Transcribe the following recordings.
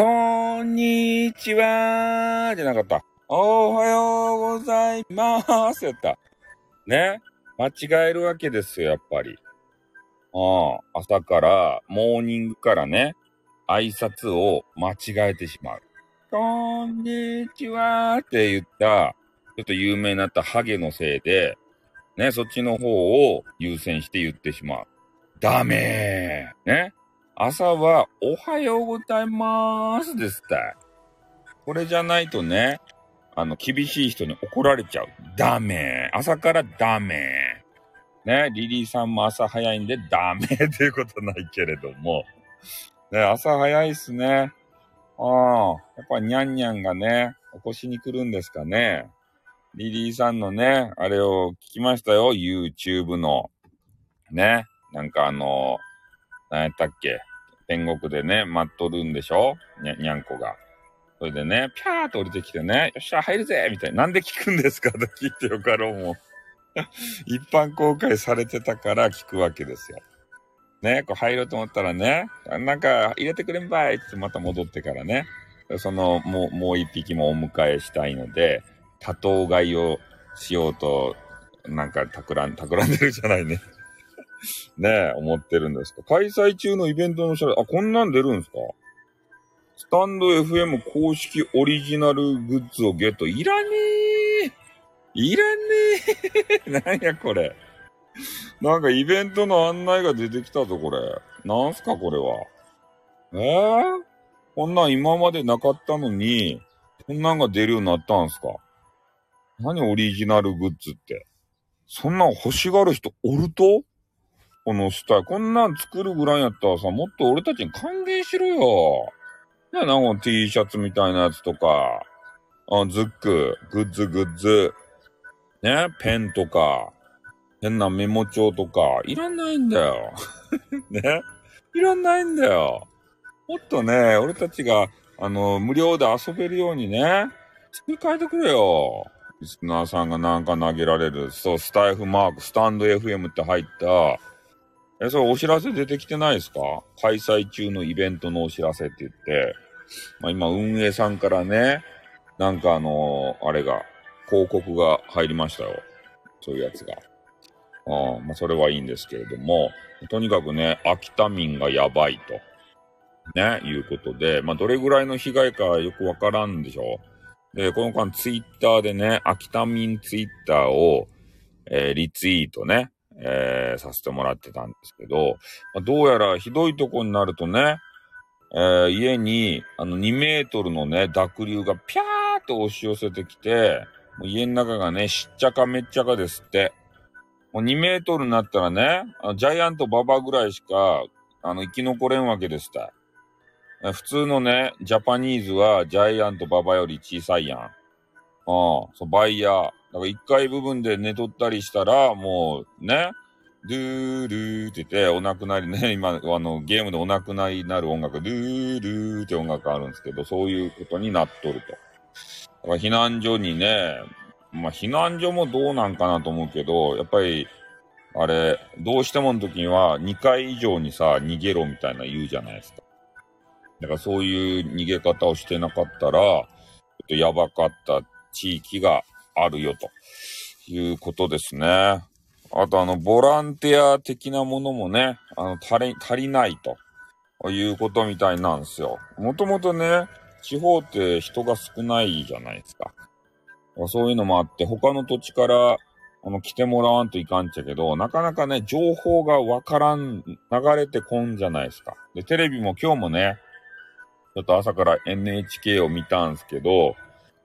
こんにちはじゃなかった。おはようございますやった。ね。間違えるわけですよ、やっぱり。ああ、朝から、モーニングからね、挨拶を間違えてしまう。こんにちはって言った、ちょっと有名になったハゲのせいで、ね、そっちの方を優先して言ってしまう。ダメーね。朝は、おはようございまーすですって。これじゃないとね、あの、厳しい人に怒られちゃう。ダメ。朝からダメ。ね、リリーさんも朝早いんでダメ っていうことないけれども。ね、朝早いっすね。ああ、やっぱニャンニャンがね、起こしに来るんですかね。リリーさんのね、あれを聞きましたよ。YouTube の。ね。なんかあの、何やったっけ天国でね、待っとるんでしょ？にゃ、にゃんこが。それでね、ピャーっと降りてきてね、よっしゃ、入るぜみたいな。なんで聞くんですか？と聞いてよかろうもん。一般公開されてたから聞くわけですよ。ね、こう入ろうと思ったらね、なんか入れてくれんばいってまた戻ってからね、その、もう、もう一匹もお迎えしたいので、多頭飼いをしようと、なんか企ん、企んでるじゃないね。ねえ、思ってるんですか？開催中のイベントの写真、あ、こんなん出るんですか？スタンド FM 公式オリジナルグッズをゲット。いらねえいらねえ なんやこれ。なんかイベントの案内が出てきたぞ、これ。なんすか、これは。えー、こんなん今までなかったのに、こんなんが出るようになったんすか？何オリジナルグッズって。そんなん欲しがる人おると？このスタイル。こんなん作るぐらいやったらさ、もっと俺たちに還元しろよ。ね、なんか T シャツみたいなやつとか、あズック、グッズグッズ、ね、ペンとか、変なメモ帳とか、いらないんだよ。ね、いらないんだよ。もっとね、俺たちが、あの、無料で遊べるようにね、作り変えてくれよ。リスナーさんがなんか投げられる、そう、スタイフマーク、スタンド FM って入った、え、それお知らせ出てきてないですか？開催中のイベントのお知らせって言って、まあ今運営さんからね、なんかあのー、あれが、広告が入りましたよ。そういうやつが。あまあそれはいいんですけれども、とにかくね、秋田民がやばいと。ね、いうことで、まあどれぐらいの被害かよくわからんでしょで、この間ツイッターでね、秋田民ツイッターを、えー、リツイートね、えー、させてもらってたんですけど、まあ、どうやらひどいとこになるとね、えー、家に、あの、2メートルのね、濁流がピャーっと押し寄せてきて、もう家の中がね、しっちゃかめっちゃかですって。もう2メートルになったらね、あのジャイアントババぐらいしか、あの、生き残れんわけですって。普通のね、ジャパニーズはジャイアントババより小さいやん。うん。そう、バイヤー。だから1階部分で寝とったりしたら、もうね、ドゥールーって言って、お亡くなりね、今、あの、ゲームでお亡くなりになる音楽、ドゥールーって音楽あるんですけど、そういうことになっとると。だから避難所にね、まあ、避難所もどうなんかなと思うけど、やっぱり、あれ、どうしてもの時には2階以上にさ、逃げろみたいな言うじゃないですか。だからそういう逃げ方をしてなかったら、ちょっとやばかった地域があるよということですね。あとあの、ボランティア的なものもね、あの、足り、足りないということみたいなんですよ。もともとね、地方って人が少ないじゃないですか。そういうのもあって、他の土地から、あの、来てもらわんといかんちゃけど、なかなかね、情報がわからん、流れてこんじゃないですか。で、テレビも今日もね、ちょっと朝から NHK を見たんすけど、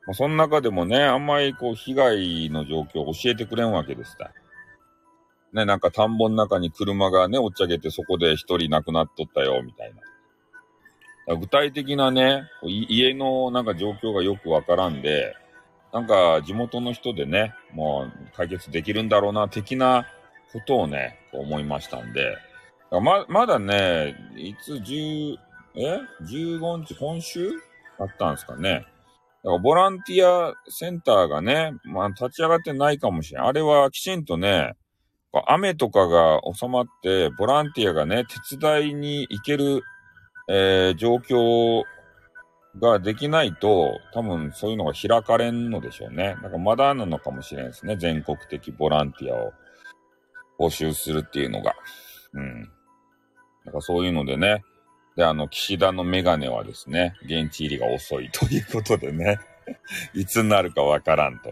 まあ、その中でもね、あんまりこう、被害の状況を教えてくれんわけですた。ね、なんか田んぼの中に車がね、落ち上げてそこで一人亡くなっとったよ、みたいな。具体的なね、家のなんか状況がよくわからんで、なんか地元の人でね、もう解決できるんだろうな、的なことをね、思いましたんで、ま、まだね、いつ10、え ?15 日、今週？あったんですかね。だからボランティアセンターがね、まあ立ち上がってないかもしれん。あれはきちんとね、雨とかが収まって、ボランティアがね、手伝いに行ける、えー、状況ができないと、多分そういうのが開かれんのでしょうね。だからまだなのかもしれないですね。全国的ボランティアを募集するっていうのが。うん。だかそういうのでね。で、あの、岸田のメガネはですね、現地入りが遅いという ことでね。いつになるかわからんと。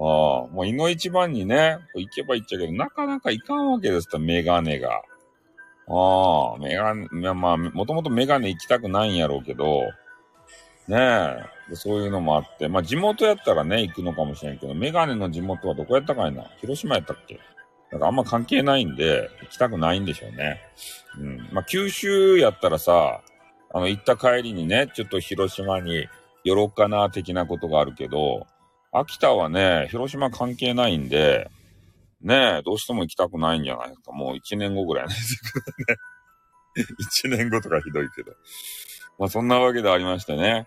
ああ、もういの一番にね、行けば行っちゃうけど、なかなか行かんわけですと、メガネが。ああ、メガネ、まあ、もともとメガネ行きたくないんやろうけど、ねえ、そういうのもあって、まあ地元やったらね、行くのかもしれんけど、メガネの地元はどこやったかいな？広島やったっけ？なんかあんま関係ないんで、行きたくないんでしょうね。うん。まあ九州やったらさ、あの、行った帰りにね、ちょっと広島に寄ろうかな、的なことがあるけど、秋田はね、広島関係ないんで、ねえ、どうしても行きたくないんじゃないですか。もう一年後ぐらいね。一年後とかひどいけど。まあそんなわけでありましてね。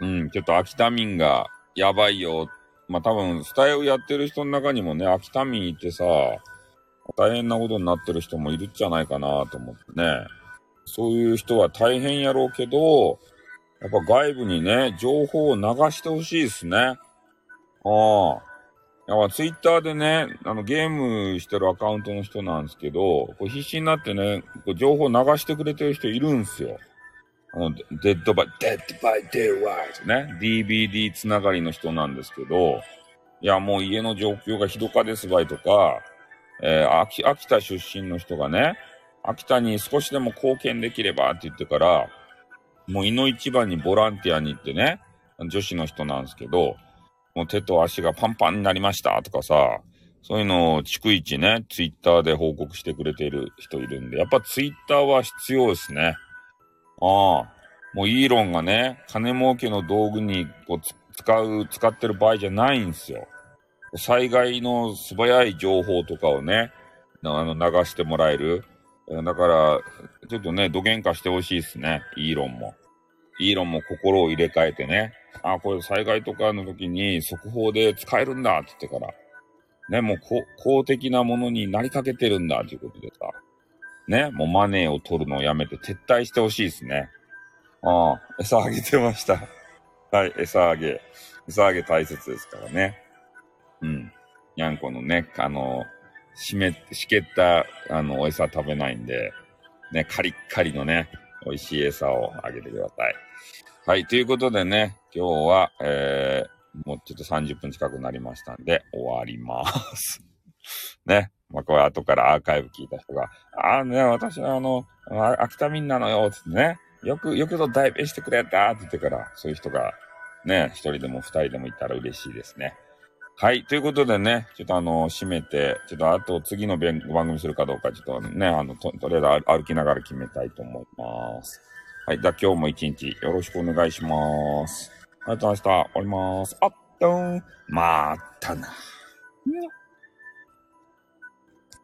うん、ちょっと秋田民がやばいよ。まあ多分、スタイルやってる人の中にもね、秋田民いてさ、大変なことになってる人もいるんじゃないかなと思ってね。そういう人は大変やろうけど、やっぱ外部にね、情報を流してほしいですね。ああ。やっぱツイッターでね、あのゲームしてるアカウントの人なんですけど、こう必死になってね、こう情報流してくれてる人いるんすよ。あの、デッドバイ、デッドバイデイライトね、 DBD つながりの人なんですけど、いや、もう家の状況がひどかですばいとか、えー、秋、秋田出身の人がね、秋田に少しでも貢献できればって言ってから、もう井の一番にボランティアに行ってね、女子の人なんですけど、もう手と足がパンパンになりましたとかさ、そういうのを逐一ね、ツイッターで報告してくれている人いるんで、やっぱツイッターは必要ですね。ああ。もうイーロンがね、金儲けの道具にこう使う、使ってる場合じゃないんですよ。災害の素早い情報とかをね、あの流してもらえる。だから、ちょっとね、土幻化してほしいですね、イーロンも。イーロンも心を入れ替えてね、あ、これ災害とかの時に速報で使えるんだって言ってから、ね、もう公的なものになりかけてるんだということでさ、ね、もうマネーを取るのをやめて撤退してほしいですね。ああ、餌あげてました。はい、餌あげ。餌あげ大切ですからね。うん。にゃんこのね、あの、しめ、しけった、あの、お餌食べないんで、ね、カリッカリのね、美味しい餌をあげてください。はい、ということでね、今日は、えー、もうちょっと30分近くなりましたんで、終わります。ね。まあ、これ後からアーカイブ聞いた人が、ああね、私はあの、秋田民なのよ、つってね。よく、よくぞ代弁してくれたって言ってから、そういう人が、ね、一人でも二人でもいたら嬉しいですね。はい。ということでね、ちょっとあの、閉めて、ちょっとあと次の番組するかどうか、ちょっとね、あの、と、とりあえず歩きながら決めたいと思います。はい。じゃあ今日も一日よろしくお願いします。ありがとうございました。終わります。あっとーん。まーたな。